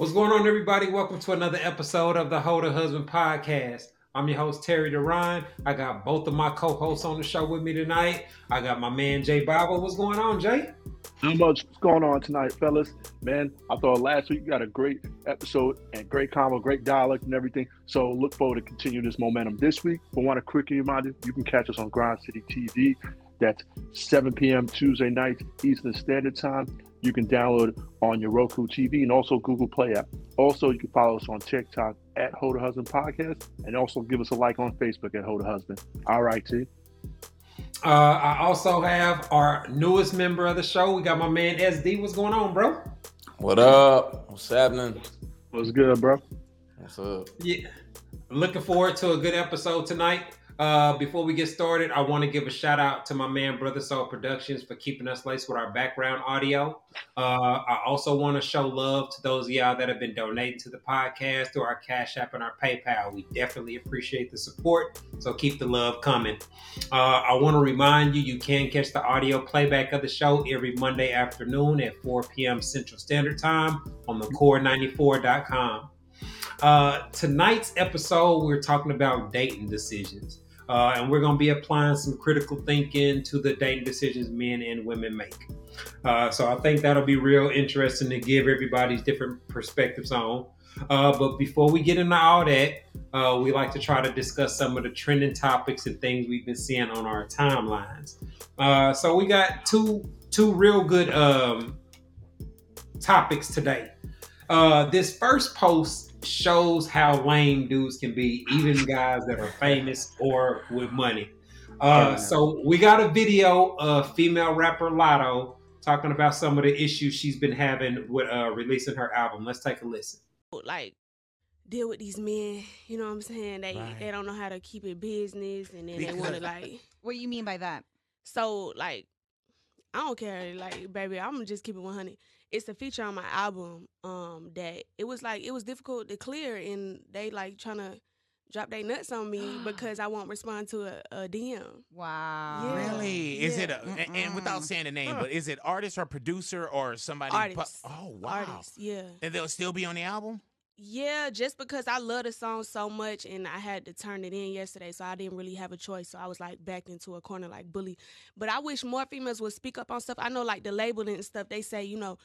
What's going on, everybody? Welcome to another episode of the Hold a Husband podcast. I'm your host, Terry Duran. I got both of my co hosts on the show with me tonight. I got my man, Jay Bible. What's going on, Jay? Not much going on tonight, fellas. Man, I thought last week you got a great episode and great combo, great dialogue and everything. So look forward to continue this momentum this week. But want to quickly remind you, you can catch us on Grind City TV. That's 7 p.m. Tuesday nights Eastern Standard Time you can download on your Roku TV and also Google Play app. Also, you can follow us on TikTok at Hold a Husband Podcast and also give us a like on Facebook at Hold a Husband. All right, T. Uh, I also have our newest member of the show. We got my man SD. What's going on, bro? What up? What's happening? What's good, bro? What's up? Yeah. Looking forward to a good episode tonight. Uh, before we get started, I want to give a shout out to my man Brother Soul Productions for keeping us laced with our background audio. Uh, I also want to show love to those of y'all that have been donating to the podcast through our Cash App and our PayPal. We definitely appreciate the support, so keep the love coming. Uh, I want to remind you you can catch the audio playback of the show every Monday afternoon at 4 p.m. Central Standard Time on the core94.com. Uh, tonight's episode, we're talking about dating decisions. Uh, and we're going to be applying some critical thinking to the dating decisions men and women make. Uh, so I think that'll be real interesting to give everybody's different perspectives on. Uh, but before we get into all that, uh, we like to try to discuss some of the trending topics and things we've been seeing on our timelines. Uh, so we got two two real good um, topics today. Uh, this first post shows how lame dudes can be, even guys that are famous or with money. Uh, so we got a video of female rapper Latto talking about some of the issues she's been having with uh, releasing her album. Let's take a listen. Like deal with these men, you know what I'm saying? They right. they don't know how to keep it business, and then because they want to like. What do you mean by that? So like, I don't care. Like, baby, I'm gonna just keep it 100 it's a feature on my album um that it was like it was difficult to clear and they like trying to drop their nuts on me because I won't respond to a, a DM. Wow. Yeah. Really? Is it a, and, and, without saying the name, but is it artist or producer or somebody? Artist. Pu- oh, wow. Artist, yeah. And they'll still be on the album? Yeah, just because I love the song so much and I had to turn it in yesterday, so I didn't really have a choice. So I was like backed into a corner like bully. But I wish more females would speak up on stuff. I know like the labeling and stuff, they say, you know,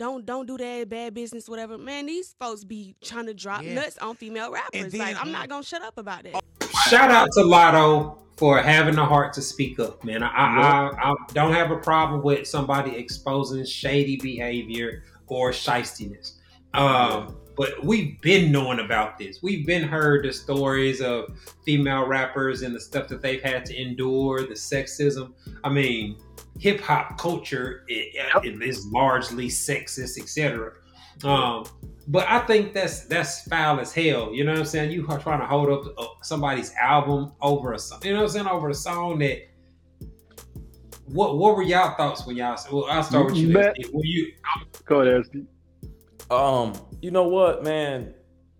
don't don't do that bad business, whatever. Man, these folks be trying to drop yeah. nuts on female rappers. Then, like I'm not gonna shut up about it. Shout out to Latto for having the heart to speak up, man. I, I, I don't have a problem with somebody exposing shady behavior or shystiness. Um, but we've been knowing about this. We've been heard the stories of female rappers and the stuff that they've had to endure, the sexism. I mean, hip hop culture it, it is largely sexist, etc. Um, but I think that's that's foul as hell. You know what I'm saying? You are trying to hold up uh, somebody's album over a song. You know what I'm saying? Over a song that. What what were y'all thoughts when y'all? Well, I'll start with you. Were you? Go ahead, SD. Um, you know what, man?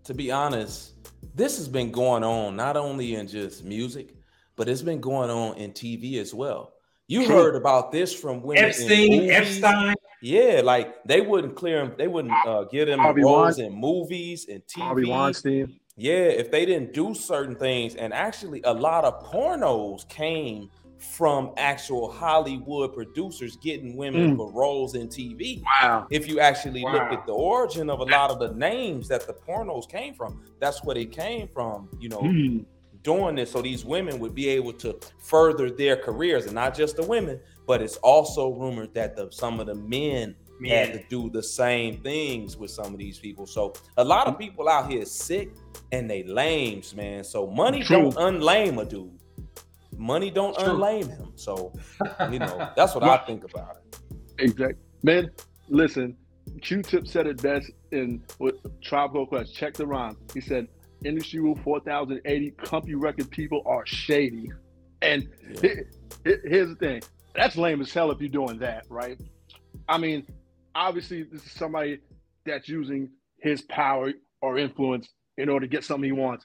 To be honest, this has been going on not only in just music, but it's been going on in TV as well. You True. heard about this from women Epstein, Epstein. Yeah, like they wouldn't clear him. They wouldn't uh, get him Harvey roles in movies and TV. Harvey Weinstein. Yeah, if they didn't do certain things, and actually, a lot of pornos came from actual Hollywood producers getting women mm. for roles in TV. Wow. If you actually wow. look at the origin of a lot of the names that the pornos came from, that's where they came from. You know. Mm doing this so these women would be able to further their careers and not just the women but it's also rumored that the some of the men Man. had to do the same things with some of these people so a lot of people out here sick and they lames man so money True. don't unlame a dude money don't True. unlame him so you know that's what i think about it exactly man listen q-tip said it best in with tribe quest Check the Rhime he said industry rule 4080 company record people are shady. And yeah. here's the thing. That's lame as hell if you're doing that right? I mean obviously this is somebody that's using his power or influence in order to get something he wants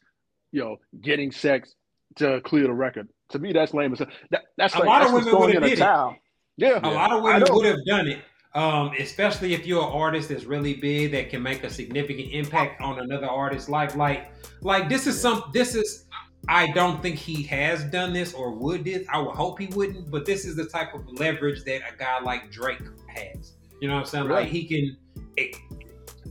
you know getting sex to clear the record. To me that's lame as hell. That, that's a like lot that's of women would have did it. yeah. A lot of women would have done it um, especially if you're an artist that's really big that can make a significant impact on another artist's life. Like, like this is some. This is. I don't think he has done this or would this. I would hope he wouldn't. But this is the type of leverage that a guy like Drake has. You know what I'm saying? Like he can. It,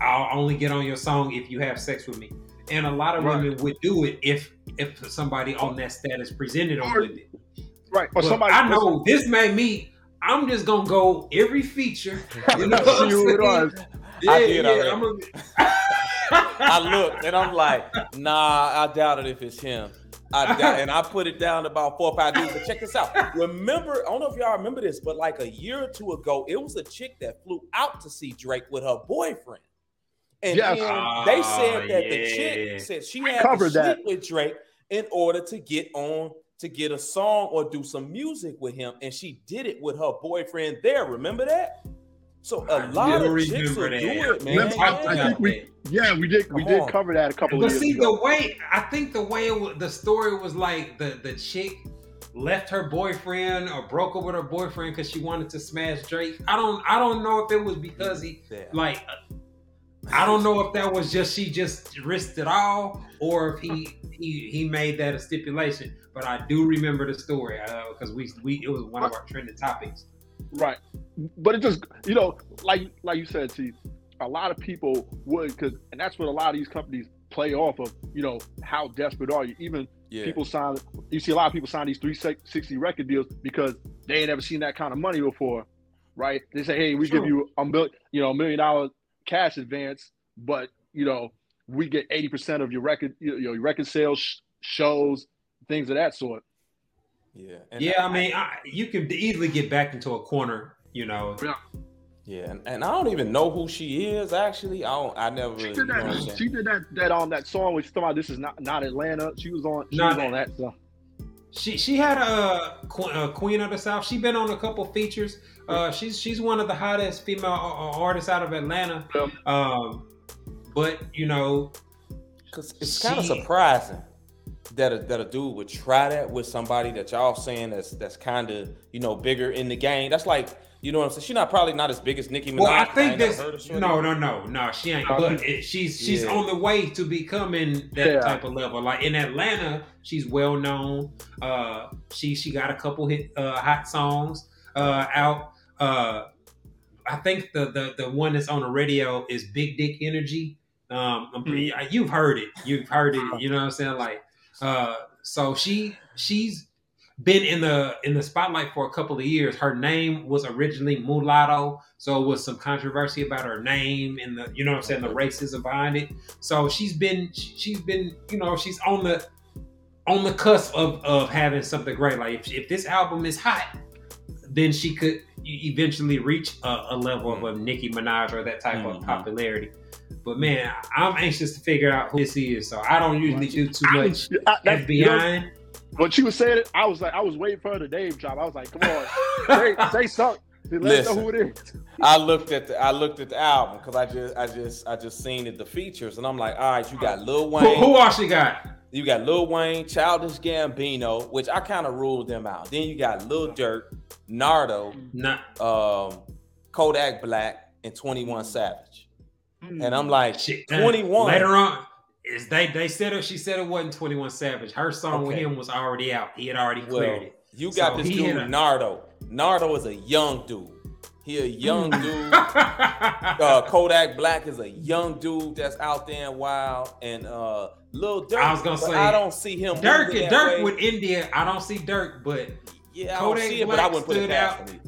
I'll only get on your song if you have sex with me. And a lot of Right. women would do it if if somebody on that status presented them with it. Right. Or But somebody. I know this made me. I'm just gonna go every feature. You know what I'm it saying? was. Yeah, I did yeah, already. I'm a- I looked and I'm like, nah, I doubt it if it's him. I doubt, and I put it down about four or five days. But check this out. Remember, I don't know if y'all remember this, but like a year or two ago, it was a chick that flew out to see Drake with her boyfriend. And Yes. then they said that the Ah, chick said she We had to covered sleep that. with Drake in order to get on to get a song or do some music with him, and she did it with her boyfriend there. Remember that? So a I lot of chicks will remember do it, man. Remember, I, I Yeah. think we. Yeah, we did. We did on. cover that a couple But of years see, ago. the way I think the way it the story was like the the chick left her boyfriend or broke up with her boyfriend because she wanted to smash Drake. I don't I don't know if it was because he Yeah. like I don't know if that was just she just risked it all or if he he he made that a stipulation. But I do remember the story uh, because we we it was one of our trending topics. Right. But it just, you know, like like you said, T, a lot of people would, because, and that's what a lot of these companies play off of, you know, how desperate are you? Even Yeah. people sign, you see a lot of people sign these 360 record deals because they ain't ever seen that kind of money before, right? They say, hey, we give you a million, you know, a million dollar cash advance, but, you know, we get 80% of your record, you know, your record sales, sh- shows, things of that sort. Yeah. And yeah, I mean I, you could easily get back into a corner, you know. Yeah, and, and I don't even know who she is actually. I don't. I never. She Really, did you know that. She did that. That on that song which talking about this is not not Atlanta. She was on. She Not- was on that song. She she had a, a Queen of the South. She been on a couple features. Uh, she's she's one of the hottest female uh, uh, artists out of Atlanta. Yeah. Um, but you know, Cause it's kind of surprising that a, that a dude would try that with somebody that y'all saying that's that's kind of you know bigger in the game. That's like you know what I'm saying. She's not probably not as big as Nicki Minaj. well, I think never this. heard of Shorty. No, no, no, no. She ain't. No, But it, she's she's Yeah. on the way to becoming that Yeah. type of level. Like in Atlanta, she's well known. Uh, she she got a couple hit uh, hot songs uh, out. Uh, I think the, the the one that's on the radio is Big Dick Energy. Um, I'm pretty, you've heard it. You've heard it. You know what I'm saying? Like, uh, so she she's been in the in the spotlight for a couple of years. Her name was originally Mulatto, so it was some controversy about her name and the you know what I'm saying the racism behind it. So she's been she's been you know she's on the on the cusp of of having something great. Like if, if this album is hot, then she could eventually reach a, a level of a Nicki Minaj or that type of Mhm. popularity. But man, I'm anxious to figure out who this is. So I don't usually do too much was- I- that- you know, when she was saying it, I was like, I was waiting for her to name drop. I was like, come on, say, say something. Let us know who it is. I looked at the I looked at the album because I just I just I just seen it the features and I'm like, all right, you got Lil Wayne, who else she got? you got Lil Wayne, Childish Gambino, which I kind of ruled them out. Then you got Lil Durk, Nardo, Not um, Kodak Black, and Twenty One Savage. And I'm like, shit. 21. Later on, is they they said it. She said it wasn't Twenty One Savage. Her song with him was already out. He had already Well, cleared it. you got So this he dude a- Nardo. Nardo is a young dude. He a young Hmm. dude. Uh, Kodak Black is a young dude that's out there and wild. And uh, Lil Durk, I was gonna say, I don't see him. Durk moving that Durk way. with India. I don't see Durk, but yeah, I Kodak don't see it, but I Black wouldn't put it stood past out. him.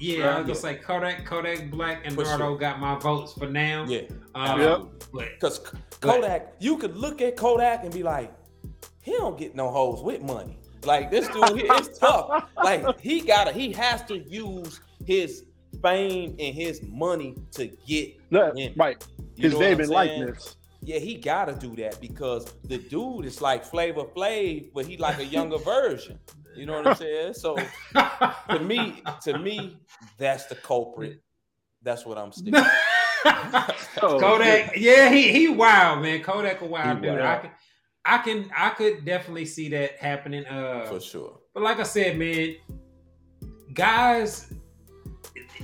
yeah, Yeah. I was gonna say Kodak Kodak Black and For Nardo sure. got my votes for now. Yeah, Um, Yep. But because But- Kodak, you could look at Kodak and be like, he don't get no hoes with money. Like this dude, here, it's tough. Like he gotta, he has to use his fame and his money to get Yeah, in. right. You His know what name and likeness. Yeah, he gotta do that because the dude is like Flavor Flav, but he like a younger version. You know what I'm saying? So to me, to me, that's the culprit. That's what I'm sticking. Oh, Kodak, yeah, he he wild man. Kodak a wild He dude. wild. I can, I can, I could definitely see that happening. Uh, for sure. But like I said, man, guys,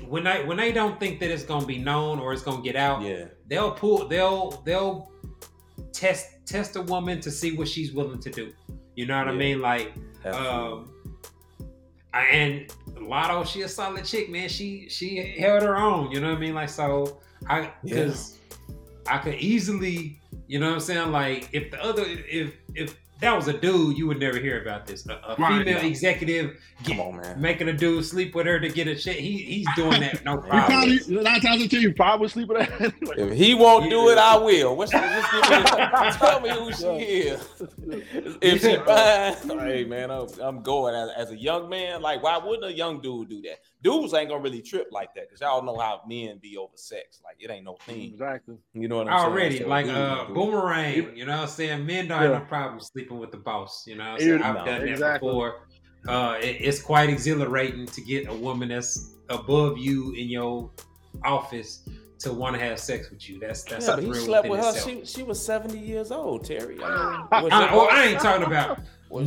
when they when they don't think that it's gonna be known or it's gonna get out, Yeah. they'll pull they'll they'll test test a woman to see what she's willing to do. You know what I mean? Like Absolutely. um I- and Latto, she a solid chick, man. She she held her own, you know what I mean? Like so I because I could easily, you know what I'm saying? Like if the other if if that was a dude, you would never hear about this. A, a Right. female executive Come get, on, man. making a dude sleep with her to get a shit. He he's doing that no You problem. probably nine times out of ten, you probably sleep with that anyway. If he won't do it, I will. What's just give me, tell me who she is. If she fine, hey man, I'm, I'm going as, as a young man. Like, why wouldn't a young dude do that? Dudes ain't gonna really trip like that because y'all know how men be over sex. Like, it ain't no thing. Exactly. You know what I'm Already, saying? So like dudes uh, don't boomerang, you know what I'm saying? Men don't have Yeah. no problem sleeping with the boss. You know what I'm saying. I've no, done that before. Uh, it- it's quite exhilarating to get a woman that's above you in your office to want to have sex with you. That's that's Yeah, a but he slept with her. itself. She she was 70 years old, Terry. I mean, I- was I, your oh, I ain't talking about. No,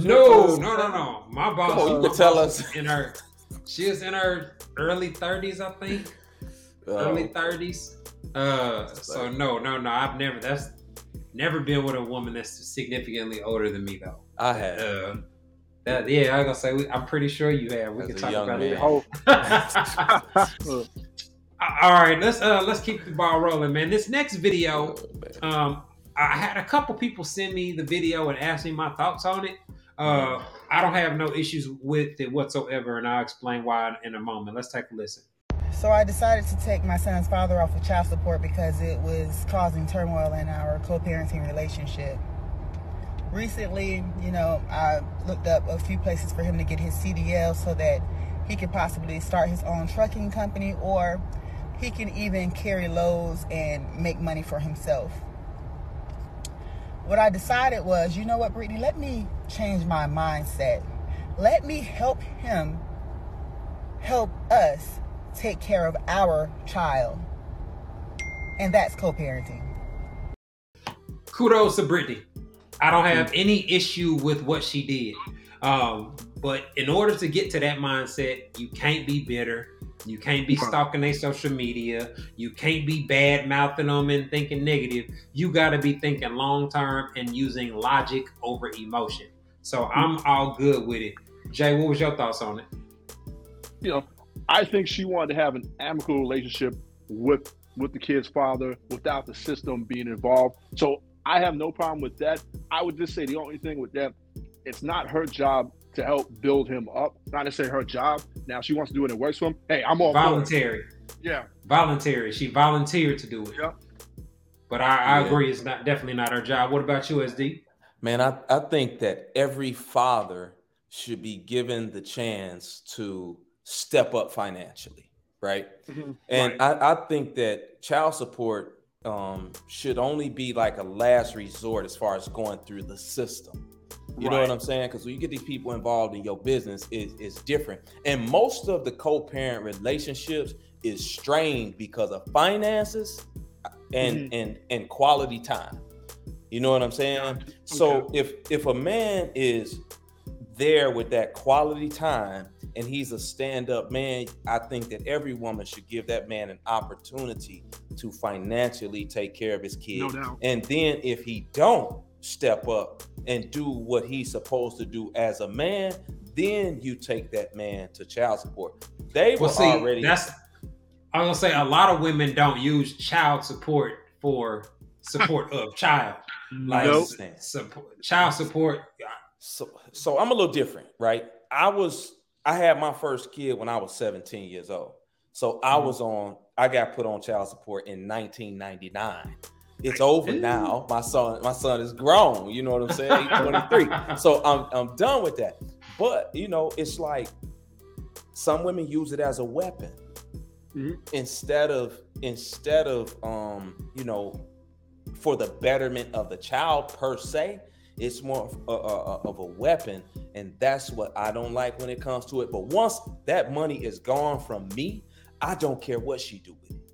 no, no, no. My boss. Come on, you my can tell us. in her. She is in her early 30s, I think. Oh, early 30s. Uh, so no, no, no. I've never. That's never been with a woman that's significantly older than me, though. I had. Uh, that yeah, I gonna say we, I'm pretty sure you have. We As can talk about man. it. Oh, All right, let's uh let's keep the ball rolling, man. This next video, Oh, um, I had a couple people send me the video and ask me my thoughts on it. Uh, I don't have no issues with it whatsoever, and I'll explain why in a moment. Let's take a listen. So I decided to take my son's father off of child support because it was causing turmoil in our co-parenting relationship. Recently, you know, I looked up a few places for him to get his CDL so that he could possibly start his own trucking company or he can even carry loads and make money for himself. What I decided was, you know what, Brittany, let me change my mindset. Let me help him help us take care of our child. And that's co parenting. kudos to Brittany. I don't have any issue with what she did. Um, but in order to get to that mindset, you can't be bitter. You can't be stalking their social media. You can't be bad mouthing them and thinking negative. You got to be thinking long term and using logic over emotion. So I'm all good with it. Jay, what was your thoughts on it? you know, I think she wanted to have an amicable relationship with with the kid's father without the system being involved. So I have no problem with that. I would just say the only thing with that, it's not her job to help build him up. Not necessarily her job. Now she wants to do it and it works for him. Hey, I'm all for it. Voluntary. Yeah. Voluntary. She volunteered to do it. Yeah. But I, I Yeah. agree, it's not definitely not her job. What about you, SD? Man, I, I think that every father should be given the chance to step up financially, right? And I, I think that child support um, should only be like a last resort as far as going through the system. You know what I'm saying? Because when you get these people involved in your business, it, it's different. And most of the co-parent relationships is strained because of finances and mm-hmm. and and quality time. You know what I'm saying? So if if a man is there with that quality time and he's a stand-up man, I think that every woman should give that man an opportunity to financially take care of his kid. No doubt. And then if he don't step up and do what he's supposed to do as a man, then you take that man to child support. They were Well, see, already that's I was gonna say a lot of women don't use child support for support of child. Like Nope. support, child support. so so I'm a little different, right? I was I had my first kid when I was 17 years old. So I Mm-hmm. was on I got put on child support in 1999. It's over now. My son my son is grown, you know what I'm saying? He's 23. so I'm I'm done with that. But, you know, it's like some women use it as a weapon Mhm. instead of instead of um, you know, for the betterment of the child per se it's more of a, a- of a weapon and that's what i don't like when it comes to it but once that money is gone from me i don't care what she do with it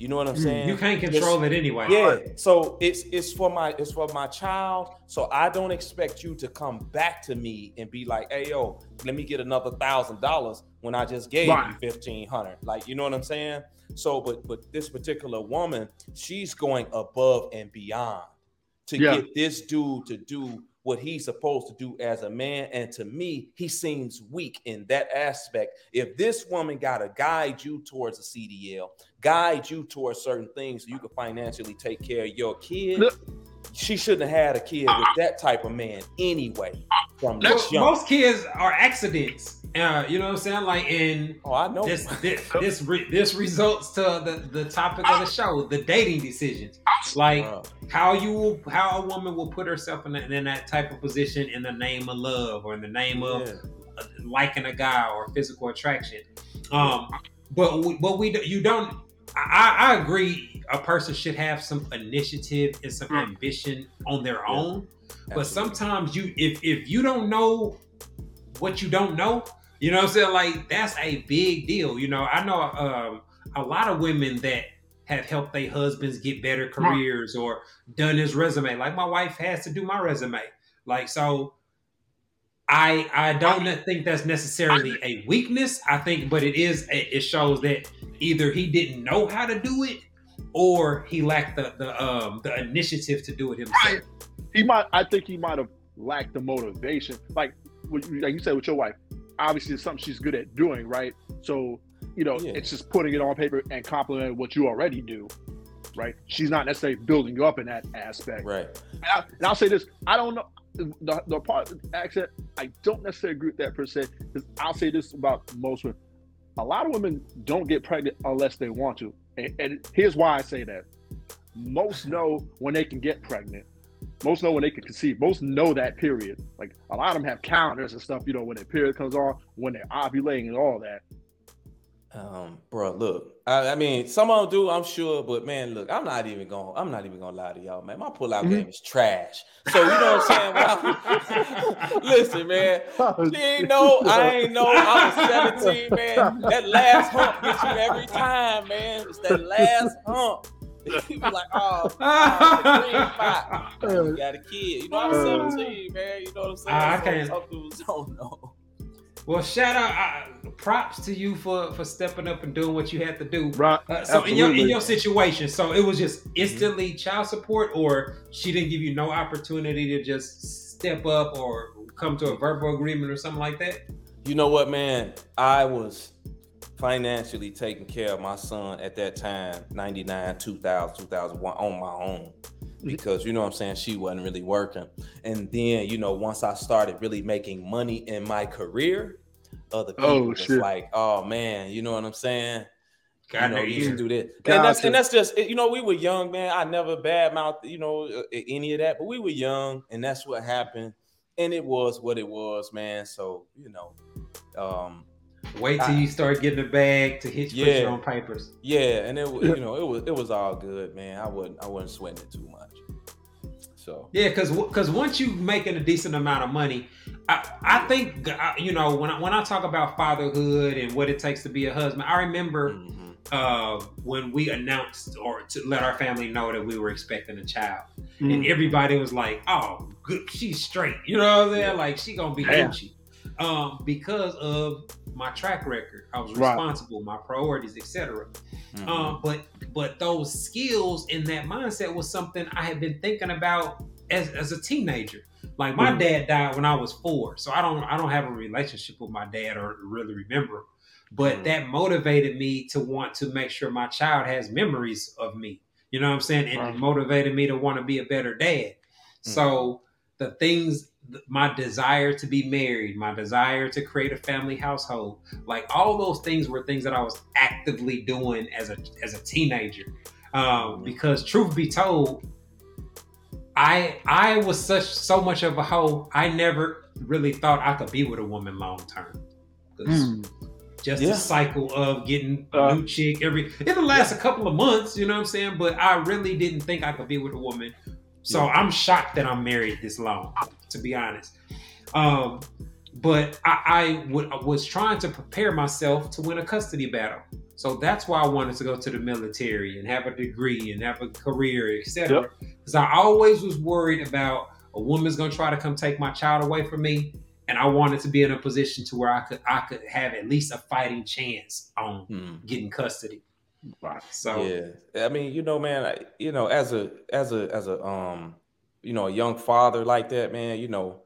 You know what I'm Mm. saying? You can't control it anyway. Yeah. So it's it's for my it's for my child. So I don't expect you to come back to me and be like, hey yo, let me get another thousand dollars when I just gave Right. you fifteen hundred. Like, you know what I'm saying? So, but but this particular woman, she's going above and beyond to Yeah. get this dude to do what he's supposed to do as a man. And to me, he seems weak in that aspect. If this woman got to guide you towards a CDL, guide you towards certain things so you can financially take care of your kid, Look- she shouldn't have had a kid with that type of man anyway. From Well, this young. most kids are accidents. Uh, you know what I'm saying? Like in oh, I know. this this this, re, this results to the the topic of the show, the dating decisions. Like how you will, how a woman will put herself in that, in that type of position in the name of love or in the name of yeah. uh, liking a guy or physical attraction. Um, but we, but we you don't. I, I agree. A person should have some initiative and some Mm. ambition on their Yeah. own. But sometimes you, if if you don't know what you don't know, you know what I'm saying? Like that's a big deal. You know, I know um, a lot of women that have helped their husbands get better careers or done his resume. Like my wife has to do my resume. Like so. I I don't think that's necessarily a weakness. I think, but it is. It shows that either he didn't know how to do it, or he lacked the the um the initiative to do it himself. Right. he might I think he might have lacked the motivation. Like like you said with your wife, obviously it's something she's good at doing, right? So, you know, Yeah. it's just putting it on paper and complimenting what you already do. Right? She's not necessarily building you up in that aspect. Right. And, I, and I'll say this: I don't know the, the part of the accent. I don't necessarily agree with that per se. Because I'll say this about most women: a lot of women don't get pregnant unless they want to. And, and here's why I say that: most know when they can get pregnant. Most know when they can conceive. Most know that period. Like a lot of them have calendars and stuff. You know when their period comes on, when they're ovulating, and all that. Um, bro, look. I, I mean, some of them do, I'm sure, but man, look, I'm not even going. I'm not even gonna lie to y'all, man. My pullout Mhm. game is trash. So you know what I'm saying? I- listen, man. She ain't know. I ain't know. I was 17, man. That last hump gets you every time, man. It's that last hump. People like, oh, oh the green spot. You got a kid. You know, I'm 17, man. You know what I'm saying? I So can't- Some dudes don't know. Well, shout out, uh, props to you for for stepping up and doing what you had to do. Right. Uh, so in your in your situation, so it was just instantly child support, or she didn't give you no opportunity to just step up or come to a verbal agreement or something like that. You know what, man? I was financially taking care of my son at that time, 99, 2000, 2001, on my own. Because you know what I'm saying, she wasn't really working. And then, you know, once I started really making money in my career, other people Oh, shit. like, oh man, you know what I'm saying? God, you know, you should do that. And that's and that's just you know, we were young, man. I never badmouthed, you know, any of that, but we were young, and that's what happened. And it was what it was, man. So, you know, um, wait till you start getting the bag to hit you put Yeah. you on papers. yeah, and it was, you know, it was it was all good, man. I wouldn't I wasn't sweating it too much. So Yeah, because because once you making a decent amount of money, I, I think uh, you know when I, when I talk about fatherhood and what it takes to be a husband, I remember mhm. uh, when we announced or to let our family know that we were expecting a child, Mm. and everybody was like, "Oh, good, she's straight," you know what I'm saying? Yeah. Like she gonna be Damn. Gucci, um, because of my track record. I was Right. responsible, my priorities, etc. Mhm. Um, but but those skills and that mindset was something I had been thinking about as, as a teenager. Like my Mhm. dad died when I was four, so I don't I don't have a relationship with my dad or really remember. him. But Mhm. that motivated me to want to make sure my child has memories of me. You know what I'm saying? And it motivated me to want to be a better dad. So the things, my desire to be married, my desire to create a family household, like all those things were things that I was actively doing as a as a teenager. Um, because truth be told, I I was such so much of a hoe. I never really thought I could be with a woman long term. Mm. Just Yeah. the cycle of getting a Uh, new chick every it'll last a couple of months, you know what I'm saying? But I really didn't think I could be with a woman. So I'm shocked that I'm married this long, to be honest. Um, but I, I, would, I was trying to prepare myself to win a custody battle. So that's why I wanted to go to the military and have a degree and have a career, etc. Because I always was worried about a woman's gonna try to come take my child away from me, and I wanted to be in a position to where I could I could have at least a fighting chance on Hmm. getting custody. Right. So Yeah, I mean, you know, man, I, you know, as a as a as a um, you know, a young father like that, man, you know,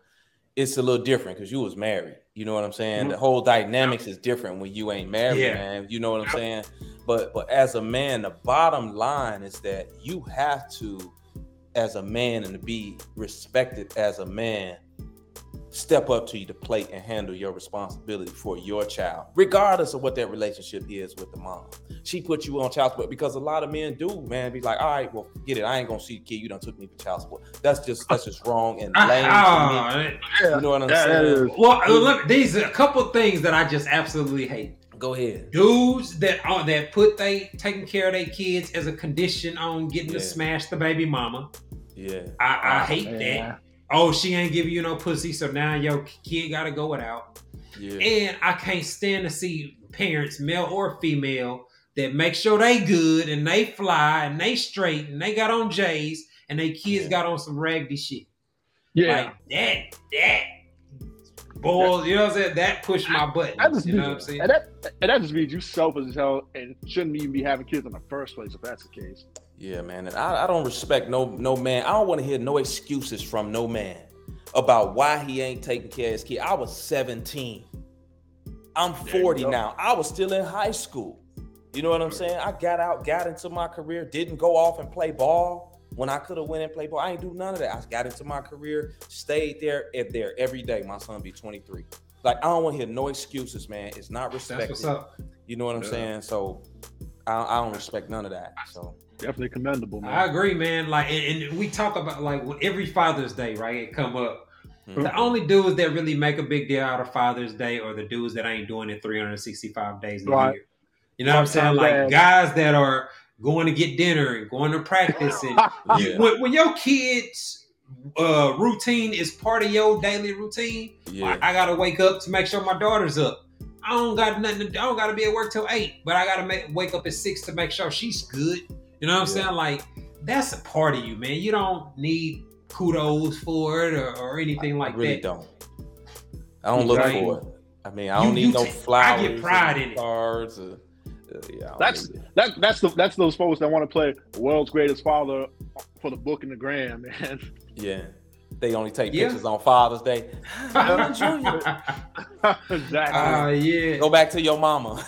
it's a little different because you was married. You know what I'm saying? Mhm. The whole dynamics is different when you ain't married, Yeah. man. You know what I'm saying? But but as a man, the bottom line is that you have to, as a man, and to be respected as a man, step up to you the plate and handle your responsibility for your child, regardless of what that relationship is with the mom. She put you on child support because a lot of men do, man, be like, all right, well, get it. I ain't gonna see the kid. You done took me for child support. That's just that's just wrong and lame. to me. Yeah. You know what I'm that saying? is. well, look, these are a couple things that I just absolutely hate. Go ahead. Dudes that are that put they taking care of their kids as a condition on getting Yeah. to smash the baby mama. Yeah. I, I Oh, hate man. that. Oh, she ain't giving you no pussy, so now your kid gotta go without. Yeah. And I can't stand to see parents, male or female, that make sure they good and they fly and they straight and they got on J's and they kids Yeah. got on some raggedy shit. Yeah. Like that, that boy, you know what I'm saying? That pushed my buttons. That just you know what I'm saying? and that and that just means you selfish as hell and shouldn't even be having kids in the first place if that's the case. Yeah, man. And I, I don't respect no no man. I don't want to hear no excuses from no man about why he ain't taking care of his kid. I was 17. I'm 40 now. I was still in high school. You know what I'm saying? I got out, got into my career, didn't go off and play ball when I could have went and played ball. I ain't do none of that. I got into my career, stayed there and there every day. My son be 23. Like I don't want to hear no excuses, man. It's not respected. You know what I'm Yeah. saying? So I, I don't respect none of that. So Definitely commendable, man. I agree, man. Like, and, and we talk about like every Father's Day, right? It come up. Mhm. The only dudes that really make a big deal out of Father's Day are the dudes that ain't doing it 365 days in Right. a year. You know what I'm saying? Like bag. guys that are going to get dinner and going to practice and you, Yeah. when, when your kids uh routine is part of your daily routine yeah. like, i gotta wake up to make sure my daughter's up i don't got nothing to, i don't gotta be at work till eight but i gotta make, wake up at six to make sure she's good you know what i'm Yeah. saying like that's a part of you man you don't need kudos for it or, or anything like I really that don't. I don't look Right. for it. I mean, I don't You- need you no ta- I flowers. get pride or in it. Cards. Or, uh, yeah, That's that, that's the that's those folks that want to play world's greatest father for the book and the gram, man. yeah. They only take Yeah. pictures on Father's Day. Junior. exactly. uh yeah Go back to your mama.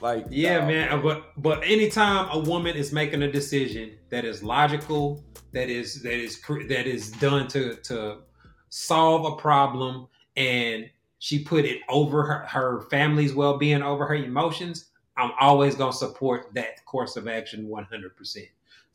Like Yeah, nah, man. Uh, but but anytime a woman is making a decision that is logical, that is that is that is done to to solve a problem, and she put it over her, her family's well being over her emotions, I'm always gonna support that course of action 100. percent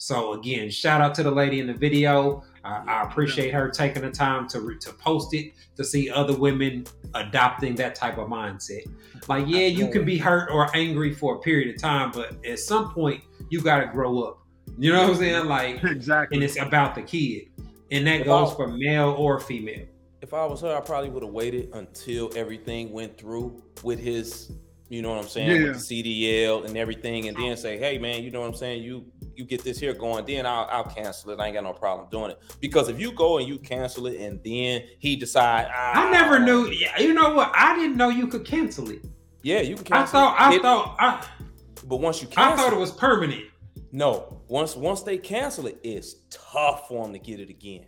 So again, shout out to the lady in the video. I, I appreciate her taking the time to re- to post it to see other women adopting that type of mindset. Like, yeah, you can be hurt or angry for a period of time, but at some point, you got to grow up. You know what I'm saying? Like, exactly. and it's about the kid, and that If goes I- for male or female. if I was her, I probably would have waited until everything went through with his, you know what I'm saying, Yeah. with the CDL and everything, and then say, hey man, you know what I'm saying, you you get this here going, then I'll, I'll cancel it. I ain't got no problem doing it because if you go and you cancel it and then he decide, ah, I never knew. You know what? I didn't know you could cancel it. Yeah, you can I cancel. thought. I it, thought. I, but once you cancel, I thought it was permanent. no. Once once they cancel it, it's tough for them to get it again.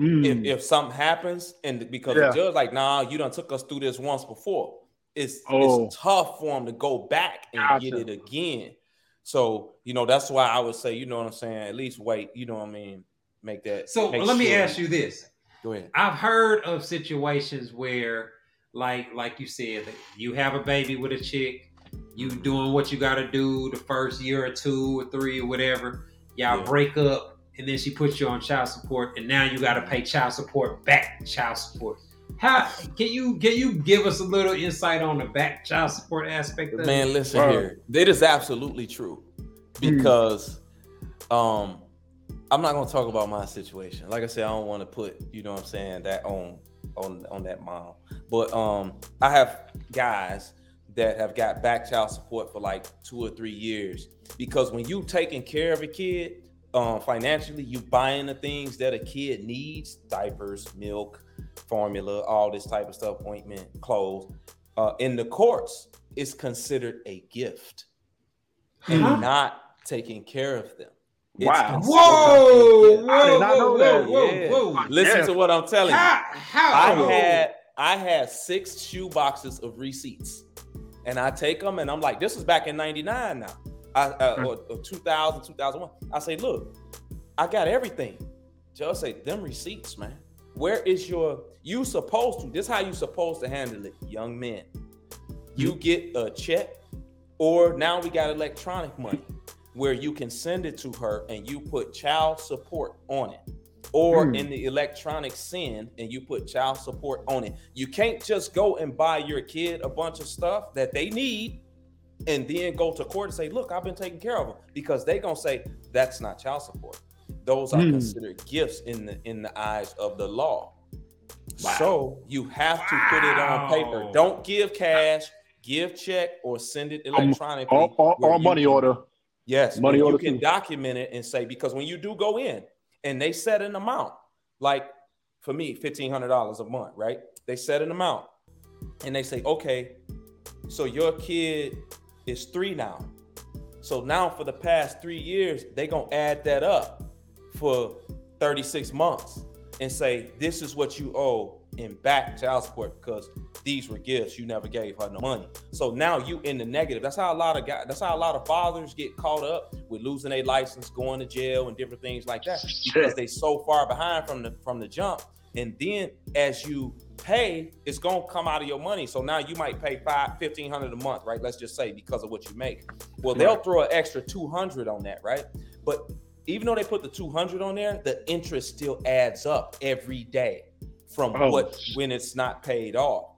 Mm. if, if something happens and because Yeah. the judge like nah you done took us through this once before it's Oh. it's tough for them to go back and get it again so you know that's why i would say you know what i'm saying at least wait you know what i mean make that So make let me ask you this: go ahead I've heard of situations where, like, like you said, that you have a baby with a chick, you doing what you got to do the first year or two or three or whatever. Y'all Yeah. break up, and then she puts you on child support, and now you got to pay child support back child support. How can you can you give us a little insight on the back child support aspect of man it? listen Bro. here it is absolutely true because um i'm not going to talk about my situation like i said i don't want to put you know what i'm saying that on on on that mom. But um, I have guys that have got back child support for like two or three years because when you taking care of a kid um, financially, you buying the things that a kid needs: diapers, milk, formula, all this type of stuff, ointment, clothes. Uh, in the courts, it's considered a gift and not taking care of them. It's Wow. considered Whoa. I did whoa, not whoa, know whoa, that. whoa, Yeah. whoa. Listen Yeah. to what I'm telling you. How? How? I had I had six shoe boxes of receipts, and I take them, and I'm like, this was back in '99 now, I, uh, or, or 2000, 2001. I say, look, I got everything. Just say, them receipts, man. Where is your? You supposed to? This how you supposed to handle it, young men. You get a check, or now we got electronic money, where you can send it to her, and you put child support on it or Hmm. in the electronic send and you put child support on it. You can't just go and buy your kid a bunch of stuff that they need and then go to court and say, "Look, I've been taking care of them," because they gonna say that's not child support. Those are Hmm. considered gifts in the in the eyes of the law. Wow. So you have to put it on paper. Don't give cash, give check, or send it Um, electronically. Or, or, where or money can- order. Yes, Money money you can too. document it and say because when you do go in and they set an amount, like for me, fifteen hundred dollars a month, right? They set an amount and they say, okay, so your kid is three now. So now for the past three years, they gonna add that up for 36 months and say this is what you owe in back child support because these were gifts. You never gave her no money. So now you in the negative. That's how a lot of guys that's how a lot of fathers get caught up with losing their license going to jail and different things like that because they so far behind from the from the jump. And then as you pay it's gonna come out of your money. So now you might pay five fifteen hundred a month right? Let's just say because of what you make. Well they'll throw an extra 200 on that right? But even though they put the 200 on there the interest still adds up every day from Oh, what when it's not paid off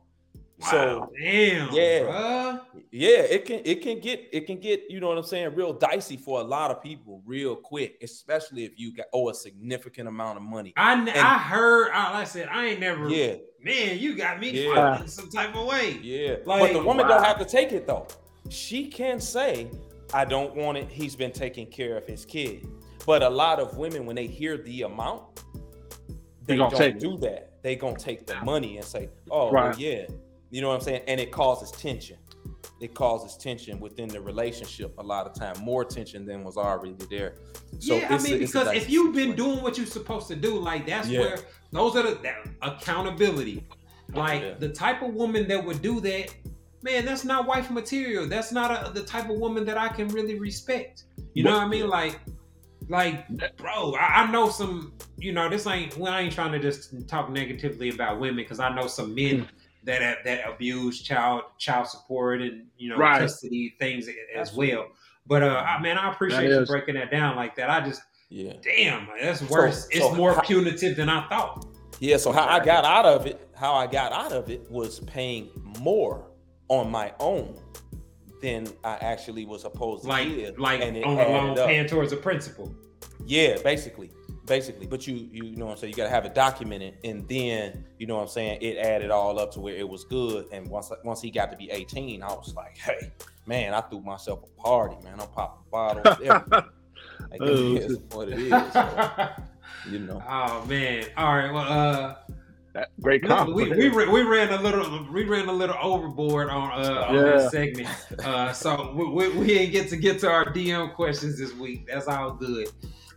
so Damn. Yeah. bruh. yeah it can it can get it can get you know what i'm saying real dicey for a lot of people real quick especially if you got owe a significant amount of money I, n- And- I heard. I, like I said, I ain't never. yeah Man, you got me Yeah. feeling some type of way. Yeah, Like, but the woman wow. don't have to take it though. She can say, "I don't want it." He's been taking care of his kid. But a lot of women, when they hear the amount, they They gonna don't take it. do that. They gonna take the money and say, "Oh, well, yeah," you know what I'm saying? And it causes tension. It causes tension within the relationship a lot of time, more tension than was already there. So yeah, I mean, a because if you've been doing what you're supposed to do, like that's Yeah. where those are the that, accountability. Like Yeah. the type of woman that would do that, man, that's not wife material. That's not a, the type of woman that I can really respect. You know what I mean? Like, like, bro, I, I know some. You know, this ain't. Well, I ain't trying to just talk negatively about women because I know some men mm. That have, that abuse child child support and you know Right. custody things as Absolutely. well. But uh, I, man, I appreciate That you is. breaking that down like that. I just yeah, damn, that's worse. so it's more how- punitive than I thought. yeah. So how I got out of it, how I got out of it was paying more on my own than I actually was supposed to Like, give, like and it on the loan added up. paying towards a principal. Yeah, basically, basically. But you, you know what I'm saying. You got to have it documented, and then you know what I'm saying. It added all up to where it was good. And once once he got to be 18, I was like, hey, man, I threw myself a party, man. I'm popping bottles. everything. Like, it Oh, what it is. so, you know. oh man! All right. Well, uh, That- Great compliment. we, we, we ran a little we ran a little overboard on uh on Yeah. this segment. Uh, so we, we, we didn't get to get to our DM questions this week. That's all good.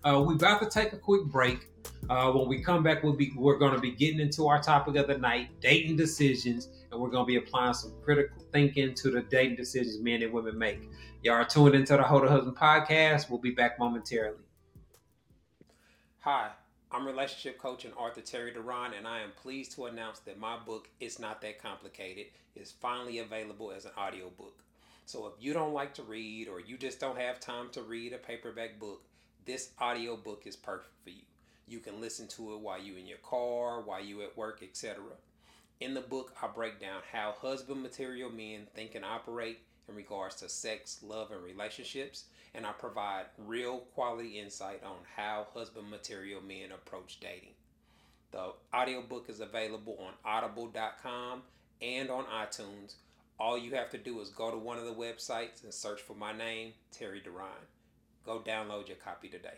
Uh, we about to take a quick break. Uh, when we come back, we'll be we're going to be getting into our topic of the night, dating decisions, and we're going to be applying some critical thinking to the dating decisions men and women make. Y'all are tuned into the Hold a Husband podcast. We'll be back momentarily. Hi, I'm relationship coach and Arthur Terry Duran, and I am pleased to announce that my book, It's Not That Complicated, is finally available as an audiobook. So if you don't like to read or you just don't have time to read a paperback book, this audiobook is perfect for you. You can listen to it while you in your car, while you at work, etc. In the book, I break down how husband material men think and operate in regards to sex, love, and relationships, and I provide real quality insight on how husband material men approach dating. The audiobook is available on audible.com and on iTunes. All you have to do is go to one of the websites and search for my name, Terry Duran. Go download your copy today.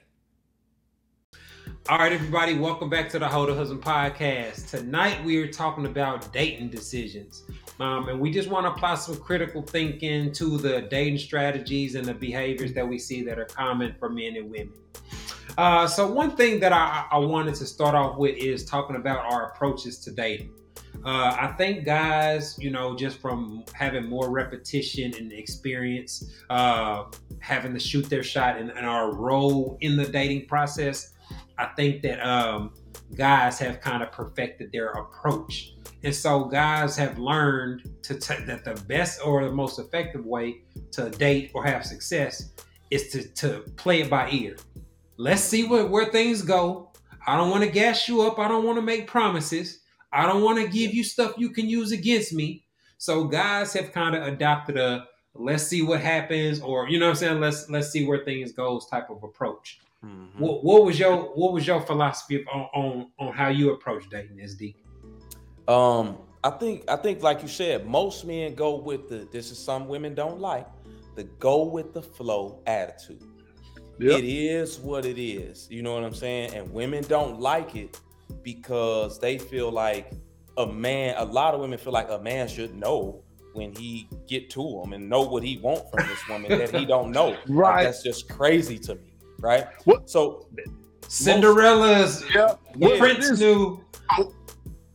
All right, everybody, welcome back to the Hold a Husband podcast. Tonight we are talking about dating decisions. Um, and we just want to apply some critical thinking to the dating strategies and the behaviors that we see that are common for men and women. Uh, so, one thing that I, I, wanted to start off with is talking about our approaches to dating. Uh, I think guys, you know, just from having more repetition and experience, uh, having to shoot their shot and, and, our role in the dating process, I think that um, guys have kind of perfected their approach. And so guys have learned to t- that the best or the most effective way to date or have success is to, to play it by ear. Let's see where, where things go. I don't want to gas you up. I don't want to make promises. I don't want to give you stuff you can use against me. So guys have kind of adopted a let's see what happens, or you know what I'm saying, let's let's see where things goes type of approach. Mm-hmm. What, what, was your what was your philosophy on, on on how you approach dating, SD? Um, I think I think like you said, most men go with the this is some women don't like the go with the flow attitude. Yep. It is what it is. You know what I'm saying? And women don't like it because they feel like a man, a lot of women feel like a man should know when he get to them and know what he want from this woman that he don't know. right. Like, that's just crazy to me. Right. What? So Cinderella's yeah, yeah. Prince knew.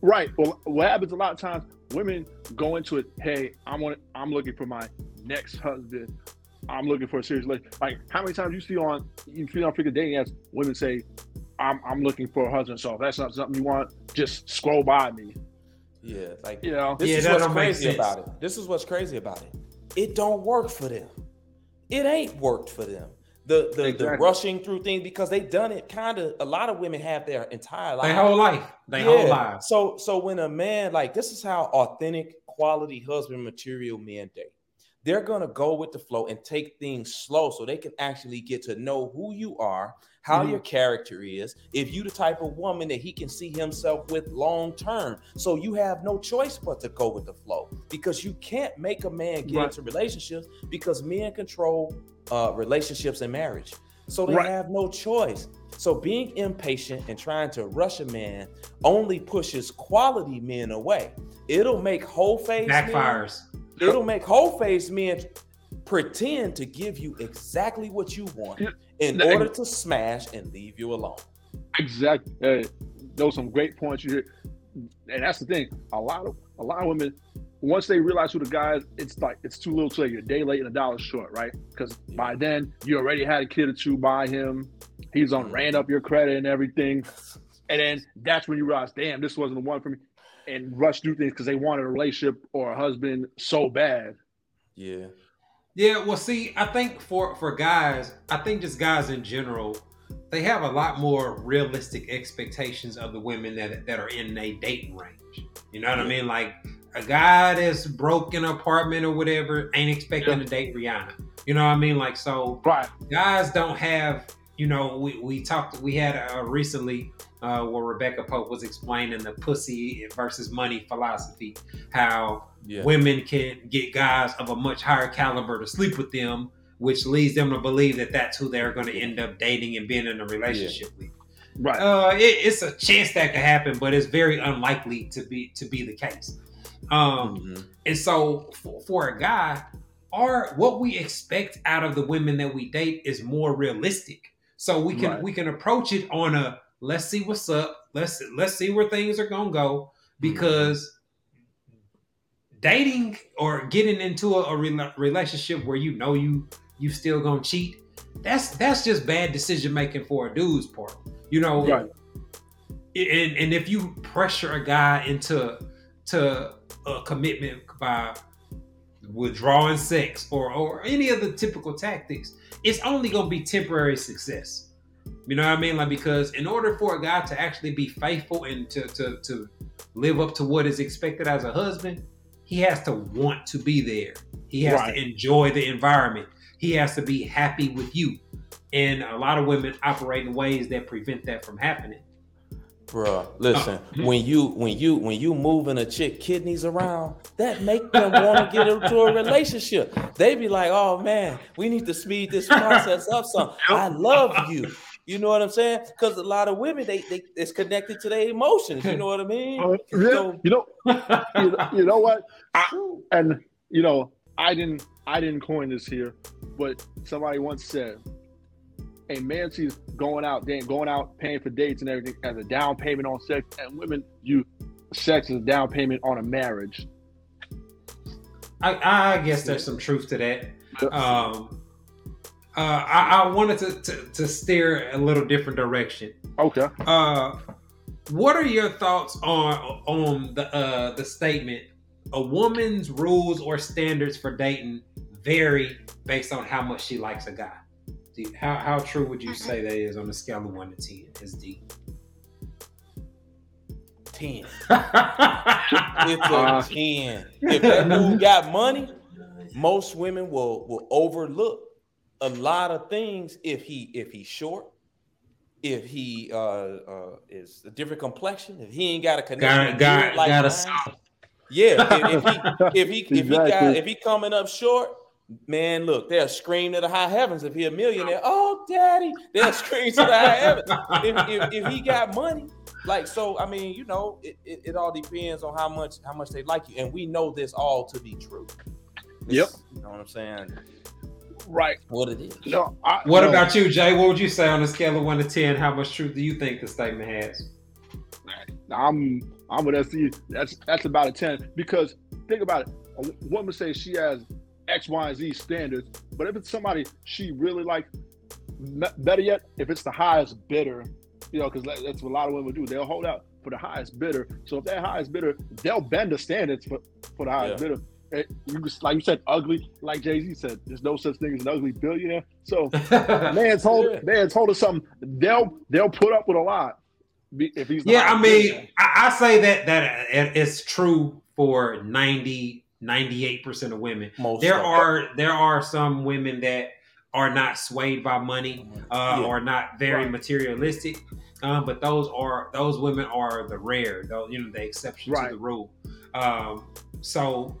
Right. Well, what happens a lot of times, women go into it. Hey, I'm on. I'm looking for my next husband. I'm looking for a serious relationship. Like, how many times you see on you see on freaking dating apps, women say, "I'm I'm looking for a husband." So if that's not something you want, just scroll by me. Yeah, like you know, this yeah, is what's crazy about it. This is what's crazy about it. It don't work for them. It ain't worked for them. The the, exactly. the rushing through things because they done it kind of. A lot of women have their entire life, their whole life, their yeah. whole life. So so when a man like this is how authentic, quality husband material men date they're going to go with the flow and take things slow so they can actually get to know who you are, how mm your character is, if you the type of woman that he can see himself with long term. So you have no choice but to go with the flow because you can't make a man get right. into relationships because men control uh, relationships and marriage. So they right. have no choice. So being impatient and trying to rush a man only pushes quality men away. It'll make whole face backfires. Men, it'll make whole face men pretend to give you exactly what you want in order to smash and leave you alone. Exactly. Uh, those some great points you hear. And that's the thing. A lot of a lot of women, once they realize who the guy is, it's like it's too little too late. You're a day late and a dollar short, right? Because by then you already had a kid or two by him. He's on mm-hmm. ran up your credit and everything. And then that's when you realize, damn, this wasn't the one for me and rush through things because they wanted a relationship or a husband so bad. Yeah. Yeah, well, see, I think for for guys, I think just guys in general, they have a lot more realistic expectations of the women that that are in a dating range. You know what yeah. I mean? Like a guy that's broke in an apartment or whatever ain't expecting yeah. to date Rihanna. You know what I mean? Like so, right. guys don't have. You know, we we talked. We had uh, recently uh, where Rebecca Pope was explaining the pussy versus money philosophy, how yeah. women can get guys of a much higher caliber to sleep with them, which leads them to believe that that's who they're going to end up dating and being in a relationship yeah. with. Right. Uh, it, it's a chance that could happen, but it's very unlikely to be to be the case. Um, mm-hmm. And so, for, for a guy, our what we expect out of the women that we date is more realistic. So we can right. we can approach it on a let's see what's up. Let's let's see where things are gonna go because mm-hmm. dating or getting into a, a re- relationship where you know you you still gonna cheat. That's that's just bad decision making for a dude's part. You know, right. and and if you pressure a guy into to a commitment by withdrawing sex or or any of the typical tactics, it's only gonna be temporary success. You know what I mean? Like because in order for a guy to actually be faithful and to to to live up to what is expected as a husband, he has to want to be there. He has right. to enjoy the environment. He has to be happy with you. And a lot of women operate in ways that prevent that from happening. Bruh, listen. Uh, mm-hmm. When you when you when you moving a chick kidneys around, that make them want to get into a relationship. They be like, "Oh man, we need to speed this process up some." I love you. You know what I'm saying? Because a lot of women, they, they it's connected to their emotions. You know what I mean? Uh, yeah, So- you know, you, you know what? I, and you know, I didn't, I didn't coin this here, but somebody once said, "A man sees going out, dan- going out, paying for dates and everything as a down payment on sex, and women you sex as a down payment on a marriage." I, I guess there's some truth to that. Um, uh, I, I wanted to, to, to steer a little different direction. Okay. Uh, what are your thoughts on on the uh, the statement? A woman's rules or standards for dating vary based on how much she likes a guy. Do you- How how true would you say that is on a scale of one to ten? Is D. Ten. It's a Uh, ten. If that dude got money, most women will will overlook a lot of things if he if he's short, if he uh, uh is a different complexion, if he ain't got a connection, got got like got a mine. Yeah, if, if he if he if he got Exactly. if he coming up short, man, look, they'll scream to the high heavens if he a millionaire. Oh, daddy, they'll scream to the high heavens. If, if, if he got money, like so, I mean, you know, it, it, it all depends on how much how much they like you, and we know this all to be true. Yep. You know what I'm saying? Right. What it is. No. I, What no. about you, Jay? What would you say on a scale of one to ten? How much truth do you think the statement has? I'm I'm with SC. That's that's about a ten because think about it. A woman says she has X, Y, and Z standards, but if it's somebody she really like, better yet, if it's the highest bidder, you know, because that's what a lot of women do. They'll hold out for the highest bidder. So if that highest bidder, they'll bend the standards for for the highest Yeah. bidder. And you like you said, ugly. Like Jay Z said, there's no such thing as an ugly billionaire. So man told Yeah. man told us something. They'll they'll put up with a lot if he's yeah, I mean. I, I say that that it's true for 90, 98 percent of women. Most There of- are there are some women that are not swayed by money, uh, Yeah. or not very Right. materialistic. Um, but those are those women are the rare, though you know the exception Right. to the rule. Um, so,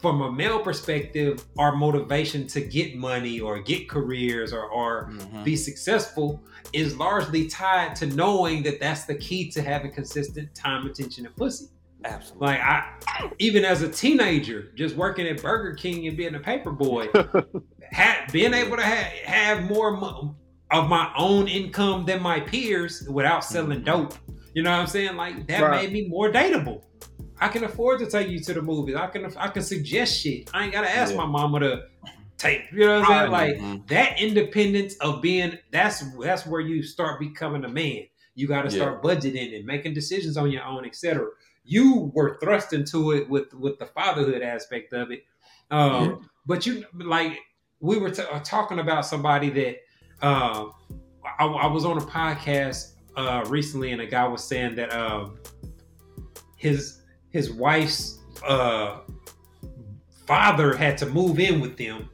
from a male perspective, our motivation to get money or get careers or, or Mhm. be successful is largely tied to knowing that that's the key to having consistent time, attention, and pussy. Absolutely. Like I, even as a teenager, just working at Burger King and being a paper boy, ha- being able to ha- have more mo- of my own income than my peers without selling dope. You know what I'm saying? Like that Right. made me more dateable. I can afford to take you to the movies. I can I can suggest shit. I ain't gotta ask Yeah. my mama to take. You know what I'm saying? Like Mhm. that independence of being that's that's where you start becoming a man. You got to Yeah. start budgeting and making decisions on your own, etc. You were thrust into it with with the fatherhood aspect of it, um, Yeah. but you like we were t- talking about somebody that uh, I, I was on a podcast uh, recently, and a guy was saying that um, his his wife's uh, father had to move in with them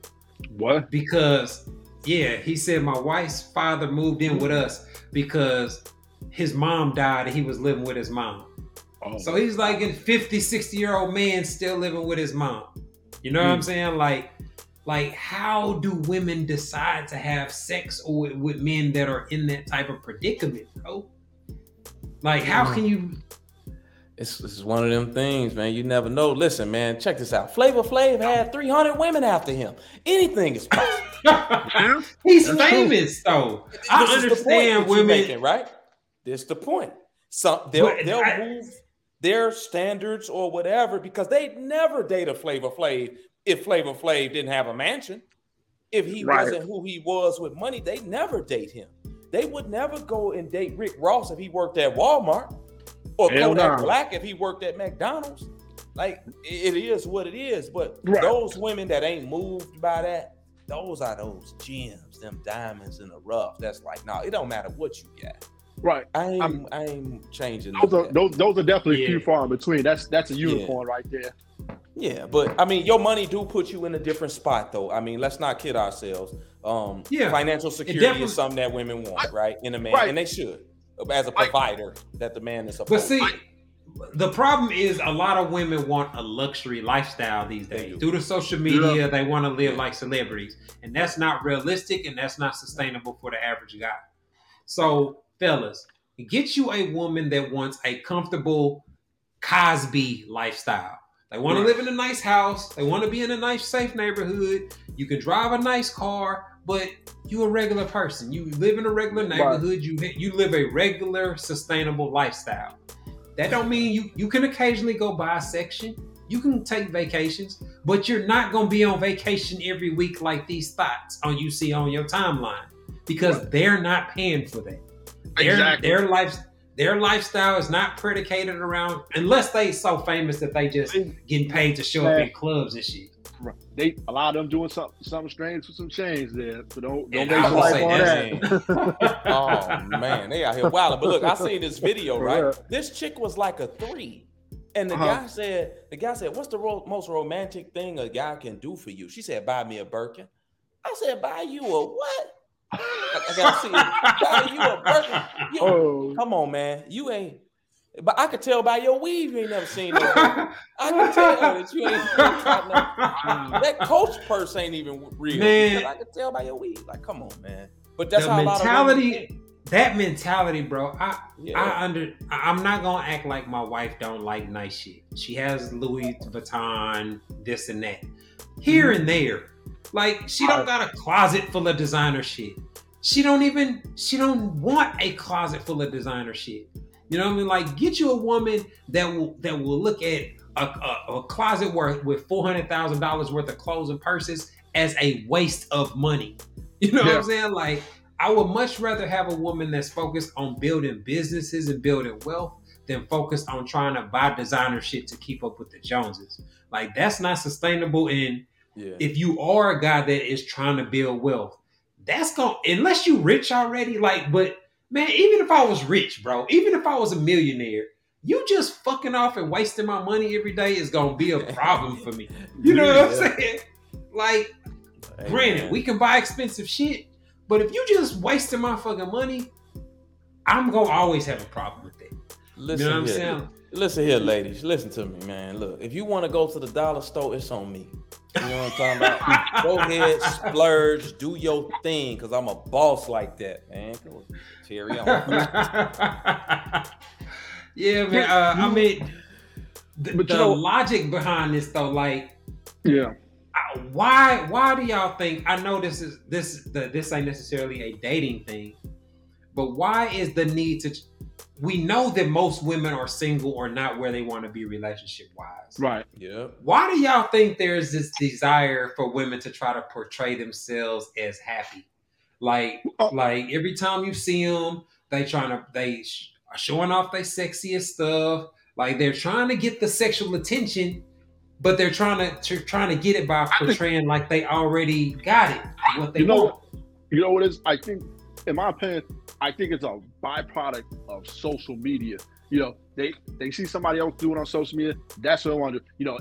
What? because yeah he said my wife's father moved in with us because his mom died and he was living with his mom Oh. so he's like a 50 60 year old man still living with his mom you know what i'm Mm. saying like like how do women decide to have sex with, with men that are in that type of predicament bro like how Mm. can you It's, it's one of them things, man. You never know. Listen, man, check this out. Flavor Flav had 300 women after him. Anything is possible. he's famous though i This is the point understand women making, right? This is the point. So they'll But they'll I- move their standards or whatever because they'd never date a Flavor Flav if Flavor Flav didn't have a mansion. If he Right. wasn't who he was with money, they'd never date him. They would never go and date Rick Ross if he worked at Walmart or Hell Kodak no. Black if he worked at McDonald's. Like it is what it is. But Right. those women that ain't moved by that, those are those gems, them diamonds in the rough. That's like, no, it don't matter what you got. Right. I ain't, I'm- I ain't changing. Those are those, those are definitely few far in between. That's that's a unicorn right there. Yeah, but I mean, your money do put you in a different spot, though. I mean, let's not kid ourselves. Um, Yeah. financial security is something that women want, right? In a man, Right. and they should. As a provider that the man is But supposed. see, the problem is a lot of women want a luxury lifestyle these days. do. Through the social media, they want to live like celebrities. And that's not realistic and that's not sustainable for the average guy. So, fellas, get you a woman that wants a comfortable Cosby lifestyle. They want to live in a nice house. They want to be in a nice, safe neighborhood. You can drive a nice car, but you a regular person. You live in a regular Right. neighborhood. You you live a regular, sustainable lifestyle. That don't mean you you can occasionally go buy a section. You can take vacations, but you're not gonna be on vacation every week like these thoughts on you see on your timeline because they're not paying for that. Their Exactly. their life their lifestyle is not predicated around unless they so famous that they just getting paid to show up in clubs and shit. They a lot of them doing something something strange with some chains there. So don't don't And waste I your would life say on that's- that. oh man, they out here wilding. But look, I seen this video, right? real. This chick was like a three. And the Uh-huh. guy said, the guy said, What's the ro- most romantic thing a guy can do for you? She said, Buy me a Birkin. I said, Buy you a what? I, I gotta see it. Buy you a Birkin. You- Oh, Come on, man. You ain't but I could tell by your weave you ain't never seen that. I can tell that you ain't no- that coach purse ain't even real. Man. I can tell by your weave. Like, come on, man. But that's the how a lot of women mentality, that mentality, bro. I Yeah. I under. I'm not gonna act like my wife don't like nice shit. She has Louis Vuitton, this and that, here mm-hmm. and there. Like she don't got a closet full of designer shit. She don't even. She don't want a closet full of designer shit. You know what I mean? Like get you a woman that will that will look at a, a, a closet worth with four hundred thousand dollars worth of clothes and purses as a waste of money. You know what I'm saying? Like I would much rather have a woman that's focused on building businesses and building wealth than focused on trying to buy designer shit to keep up with the Joneses. Like that's not sustainable. And Yeah. if you are a guy that is trying to build wealth, that's going unless you rich already. Like, but man, even if I was rich, bro, even if I was a millionaire, you just fucking off and wasting my money every day is gonna be a problem for me. You know what I'm saying? Like, Hey, Granted, we can buy expensive shit, but if you just wasting my fucking money, I'm gonna always have a problem with that. Listen you know what I'm here. saying? Listen here, ladies. Listen to me, man. Look, if you want to go to the dollar store, it's on me. You know what I'm talking about? go ahead, splurge, do your thing, cause I'm a boss like that, man. Come on, Cherry on. yeah, man. Uh, I mean, the, But the know- logic behind this, though, like, yeah. Why why do y'all think i know this is this the, this ain't necessarily a dating thing but why is the need to we know that most women are single or not where they want to be relationship wise Right. Yeah. why do y'all think there's this desire for women to try to portray themselves as happy like Oh. like every time you see them they trying to they sh- are showing off their sexiest stuff like they're trying to get the sexual attention but they're trying to, to trying to get it by think- portraying like they already got it what they You know want what? You know what it is? I think, in my opinion, I think it's a byproduct of social media. You know, they they see somebody else doing on social media. That's what they want to do. You know,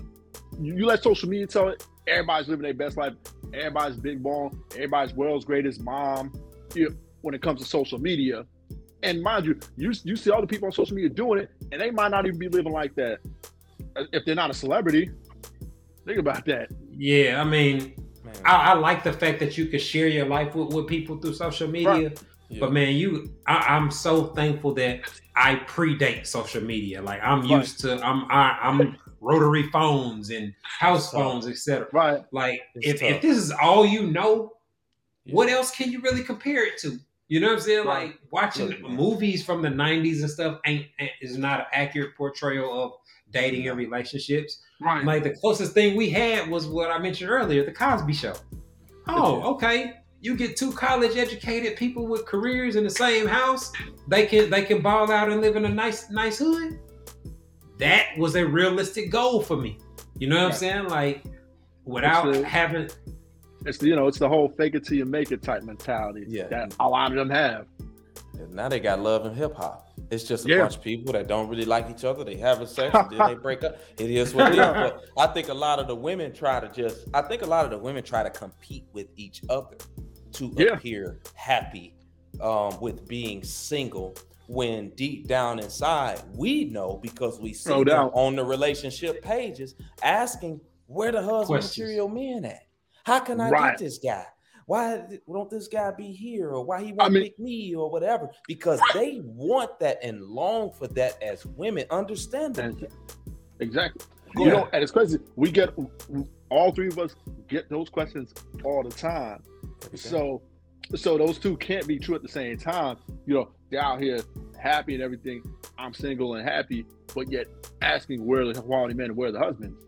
you, you let social media tell it. Everybody's living their best life. Everybody's big bone. Everybody's world's greatest mom. You know, when it comes to social media, and mind you, you you see all the people on social media doing it, and they might not even be living like that uh, if they're not a celebrity. Think about that. yeah i mean I, I like the fact that you can share your life with, with people through social media Yeah. But man, you, I, I'm so thankful that I predate social media. Like I'm Right. used to, I'm, I, I'm rotary phones and house tough. phones, etc. Right. Like It's if, tough. if this is all you know, Yeah. what else can you really compare it to? You know what I'm saying? Right. Like watching Look, movies from the '90s and stuff ain't, ain't is not an accurate portrayal of dating and relationships. Right. Like the closest thing we had was what I mentioned earlier, the Cosby Show. Oh, oh okay. You get two college educated people with careers in the same house. They can they can ball out and live in a nice nice hood. That was a realistic goal for me. You know what I'm saying? Like without It's a- having It's the, you know, it's the whole fake it till you make it type mentality Yeah. that a lot of them have. And now they got love and hip hop. It's just a Yeah. bunch of people that don't really like each other. They have a sex, and then they break up. It is what it is. But I think a lot of the women try to just. I think a lot of the women try to compete with each other to Yeah. appear happy um, with being single when deep down inside we know because we see No them on the relationship pages asking where the husband Questions. material men at? How can I Right. get this guy? Why th- don't this guy be here or why he won't mean- pick me or whatever? Because they want that and long for that as women. Understand that. Exactly. Go you ahead. know, and it's crazy. We get all three of us get those questions all the time. So, so those two can't be true at the same time. You know, they're out here happy and everything. I'm single and happy, but yet asking where the quality men and where the husbands.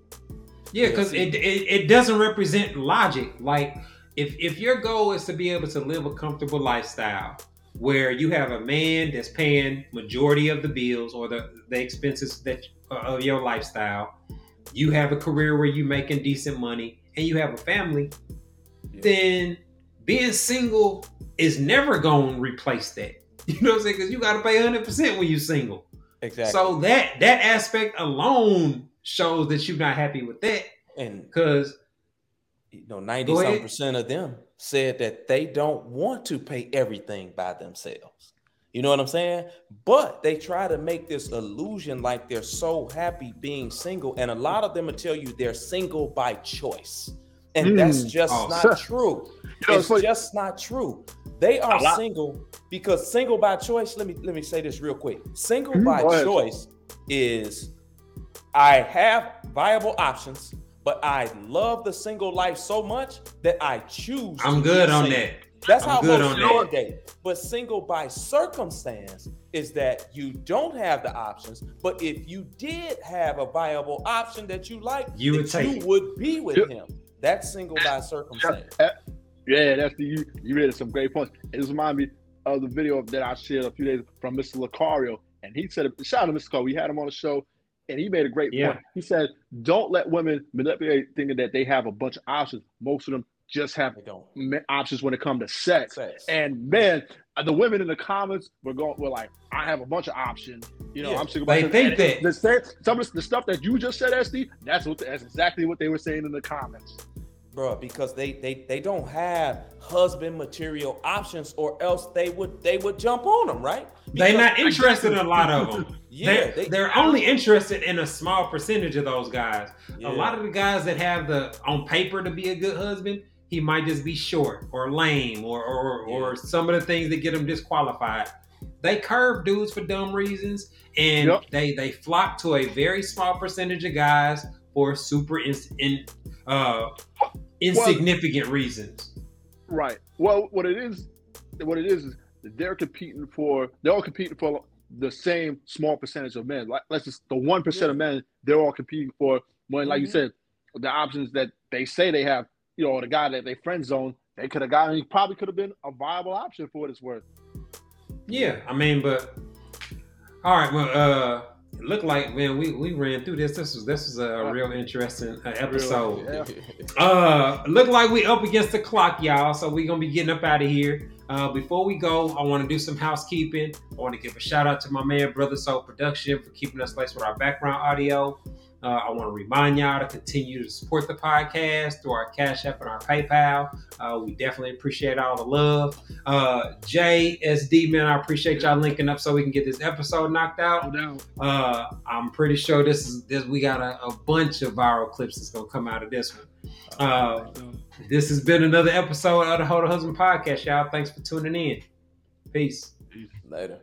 Yeah, because it, it it doesn't represent logic. Like if if your goal is to be able to live a comfortable lifestyle where you have a man that's paying majority of the bills or the the expenses that uh, of your lifestyle, you have a career where you're making decent money and you have a family, Yeah. then being single is never going to replace that. You know what I'm saying? Because you got to pay 100 percent when you're single. exactly. So that that aspect alone shows that you're not happy with that. and Because you know, 90 some percent of them said that they don't want to pay everything by themselves. You know what I'm saying? But they try to make this illusion like they're so happy being single. And a lot of them will tell you they're single by choice. And Hmm. that's just Oh, not true. You know, it's it's like- just not true. They are single because single by choice. Let me let me say this real quick. Single Mhm, by go choice is I have viable options, but I love the single life so much that I choose. to I'm be good on that. That's I'm how good most on men that. date. But single by circumstance is that you don't have the options. But if you did have a viable option that you like, You would you would be with Yeah. him. That's single by circumstance. Yeah, that's the you. You made some great points. It just reminded me of the video that I shared a few days from Mr. Lucario, and he said, "Shout out to Mr. Lucario. We had him on the show, and he made a great Yeah. point. He said, "Don't let women manipulate thinking that they have a bunch of options. Most of them just have don't. options when it comes to sex. Sex. And man, uh, the women in the comments were going, were like, I have a bunch of options. You know, Yeah. I'm single. They by- think and that. the same, some of the stuff that you just said, SD. That's what. That's exactly what they were saying in the comments. Bro because they they they don't have husband material options or else they would they would jump on them right They're not interested in a lot of them. Yeah, they're, they- they're only interested in a small percentage of those guys. Yeah. A lot of the guys that have the on paper to be a good husband, he might just be short or lame or or, or some of the things that get him disqualified. They curve dudes for dumb reasons, and Yep. they they flock to a very small percentage of guys for super in, in uh, insignificant reasons. Right. Well, what it is, what it is, is they're competing for. They're all competing for the same small percentage of men. Like, let's just the one percent of men. They're all competing for. When, like you Mhm. said, the options that they say they have. You know, the guy that they friend zone, they could have gotten. He probably could have been a viable option for what it's worth. Yeah, I mean, but all right, well, uh, it looked like man, we we ran through this. This was this was a real interesting uh, episode. Yeah. Uh, look like we up against the clock, y'all. So we gonna be getting up out of here. Uh, before we go, I want to do some housekeeping. I want to give a shout out to my man, Brother Soul Production, for keeping us laced with our background audio. Uh, I want to remind y'all to continue to support the podcast through our Cash App and our PayPal. Uh, we definitely appreciate all the love. Uh, JSD, man, I appreciate y'all linking up so we can get this episode knocked out. Uh, I'm pretty sure this is this. We got a, a bunch of viral clips that's gonna come out of this one. Uh, this has been another episode of the Hold a Husband podcast, y'all. Thanks for tuning in. Peace. later